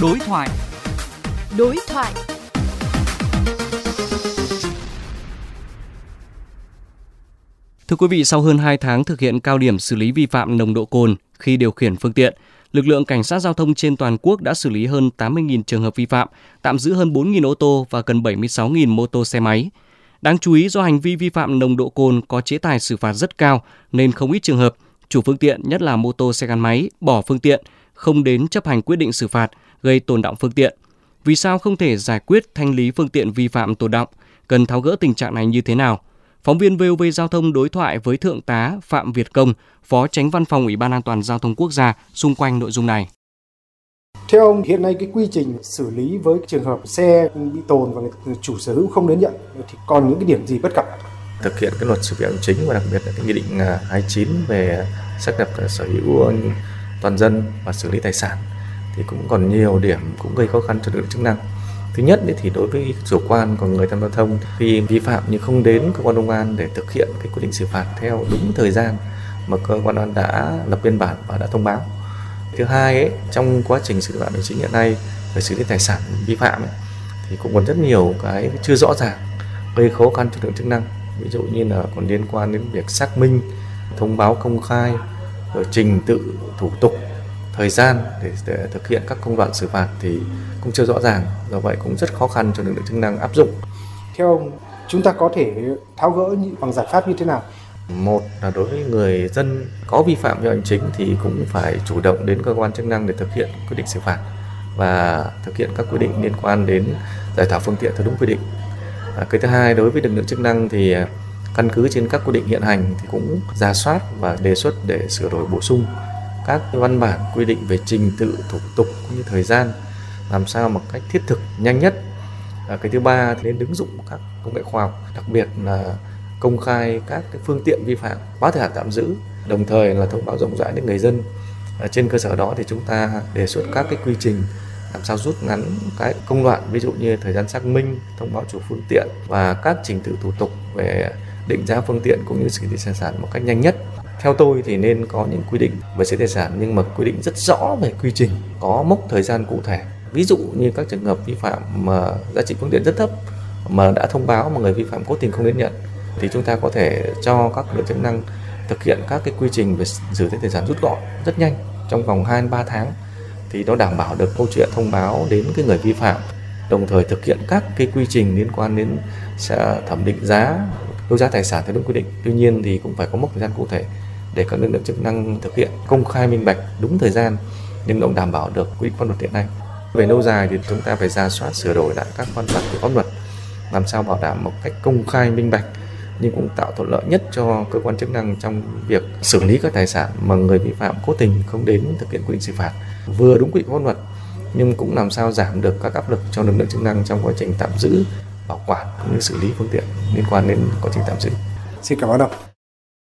Đối thoại. Đối thoại. Thưa quý vị, sau hơn 2 tháng thực hiện cao điểm xử lý vi phạm nồng độ cồn khi điều khiển phương tiện, lực lượng cảnh sát giao thông trên toàn quốc đã xử lý hơn 80.000 trường hợp vi phạm, tạm giữ hơn 4.000 ô tô và gần 76.000 mô tô xe máy. Đáng chú ý do hành vi vi phạm nồng độ cồn có chế tài xử phạt rất cao nên không ít trường hợp chủ phương tiện nhất là mô tô xe gắn máy bỏ phương tiện, không đến chấp hành quyết định xử phạt, gây tồn động phương tiện. Vì sao không thể giải quyết thanh lý phương tiện vi phạm tồn động? Cần tháo gỡ tình trạng này như thế nào? Phóng viên VOV Giao thông đối thoại với Thượng tá Phạm Việt Công, Phó Tránh Văn phòng Ủy ban An toàn Giao thông Quốc gia xung quanh nội dung này. Theo ông, hiện nay cái quy trình xử lý với trường hợp xe bị tồn và chủ sở hữu không đến nhận thì còn những cái điểm gì bất cập? Thực hiện cái luật xử phạt hành chính và đặc biệt là cái nghị định 29 về xác lập sở hữu toàn dân và xử lý tài sản thì cũng còn nhiều điểm cũng gây khó khăn cho lực lượng chức năng. Thứ nhất thì đối với chủ quan của người tham gia giao thông khi vi phạm nhưng không đến cơ quan công an để thực hiện cái quyết định xử phạt theo đúng thời gian mà cơ quan công an đã lập biên bản và đã thông báo. Thứ hai ấy, trong quá trình xử phạt hành chính hiện nay về xử lý tài sản vi phạm ấy, thì cũng còn rất nhiều cái chưa rõ ràng gây khó khăn cho lực lượng chức năng ví dụ như là còn liên quan đến việc xác minh thông báo công khai rồi trình tự thủ tục thời gian để, để thực hiện các công đoạn xử phạt thì cũng chưa rõ ràng. Do vậy cũng rất khó khăn cho lực lượng chức năng áp dụng. Theo ông chúng ta có thể tháo gỡ bằng giải pháp như thế nào? Một là đối với người dân có vi phạm về hành chính thì cũng phải chủ động đến cơ quan chức năng để thực hiện quyết định xử phạt và thực hiện các quy định liên quan đến giải tỏa phương tiện theo đúng quy định. À, cái thứ hai đối với lực lượng chức năng thì căn cứ trên các quy định hiện hành thì cũng ra soát và đề xuất để sửa đổi bổ sung các văn bản quy định về trình tự thủ tục cũng như thời gian làm sao một cách thiết thực nhanh nhất. À, cái thứ ba thì nên ứng dụng các công nghệ khoa học đặc biệt là công khai các cái phương tiện vi phạm quá thời hạn tạm giữ đồng thời là thông báo rộng rãi đến người dân. À, trên cơ sở đó thì chúng ta đề xuất các cái quy trình làm sao rút ngắn cái công đoạn, ví dụ như thời gian xác minh, thông báo chủ phương tiện và các trình tự thủ tục về định giá phương tiện cũng như xử lý tài sản một cách nhanh nhất. Theo tôi thì nên có những quy định về xử lý tài sản, nhưng mà quy định rất rõ về quy trình, có mốc thời gian cụ thể. Ví dụ như các trường hợp vi phạm mà giá trị phương tiện rất thấp mà đã thông báo mà người vi phạm cố tình không đến nhận, thì chúng ta có thể cho các lực chức năng thực hiện các cái quy trình về xử lý tài sản rút gọn rất nhanh trong vòng 2 3 tháng thì nó đảm bảo được câu chuyện thông báo đến cái người vi phạm, đồng thời thực hiện các cái quy trình liên quan đến sẽ thẩm định giá, đấu giá tài sản theo đúng quy định. Tuy nhiên thì cũng phải có mốc thời gian cụ thể để các lực lượng chức năng thực hiện công khai minh bạch đúng thời gian, nhưng cũng đảm bảo được quy định pháp luật hiện nay. Về lâu dài thì chúng ta phải ra soát sửa đổi lại các văn bản của pháp luật, làm sao bảo đảm một cách công khai minh bạch nhưng cũng tạo thuận lợi nhất cho cơ quan chức năng trong việc xử lý các tài sản mà người vi phạm cố tình không đến thực hiện quy định xử phạt vừa đúng quy định pháp luật, nhưng cũng làm sao giảm được các áp lực cho lực lượng chức năng trong quá trình tạm giữ, bảo quản cũng như xử lý phương tiện liên quan đến quá trình tạm giữ. Xin cảm ơn ông.